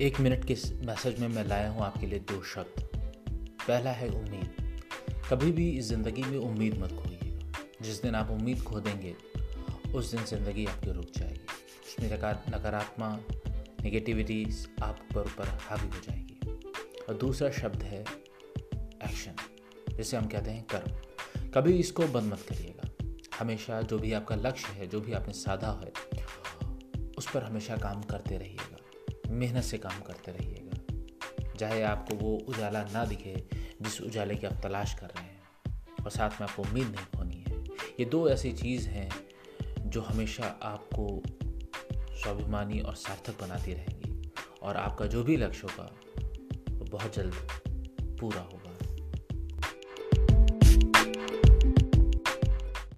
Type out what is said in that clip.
एक मिनट के मैसेज में मैं लाया हूँ आपके लिए दो शब्द। पहला है उम्मीद। कभी भी इस ज़िंदगी में उम्मीद मत खोइएगा जिस दिन आप उम्मीद खो देंगे उस दिन ज़िंदगी आपकी रुक जाएगी। उसमें नकारात्मक नेगेटिविटीज़ आप पर ऊपर हावी हो जाएगी। और दूसरा शब्द है एक्शन, जिसे हम कहते हैं कर्म। कभी इसको बंद मत करिएगा। हमेशा जो भी आपका लक्ष्य है, जो भी आपने साधा है, उस पर हमेशा काम करते रहिएगा। मेहनत से काम करते रहिएगा। चाहे आपको वो उजाला ना दिखे, जिस उजाले की आप तलाश कर रहे हैं, और साथ में आपको उम्मीद नहीं होनी है। ये दो ऐसी चीज़ हैं जो हमेशा आपको स्वाभिमानी और सार्थक बनाती रहेंगी, और आपका जो भी लक्ष्य होगा, वो बहुत जल्द पूरा होगा।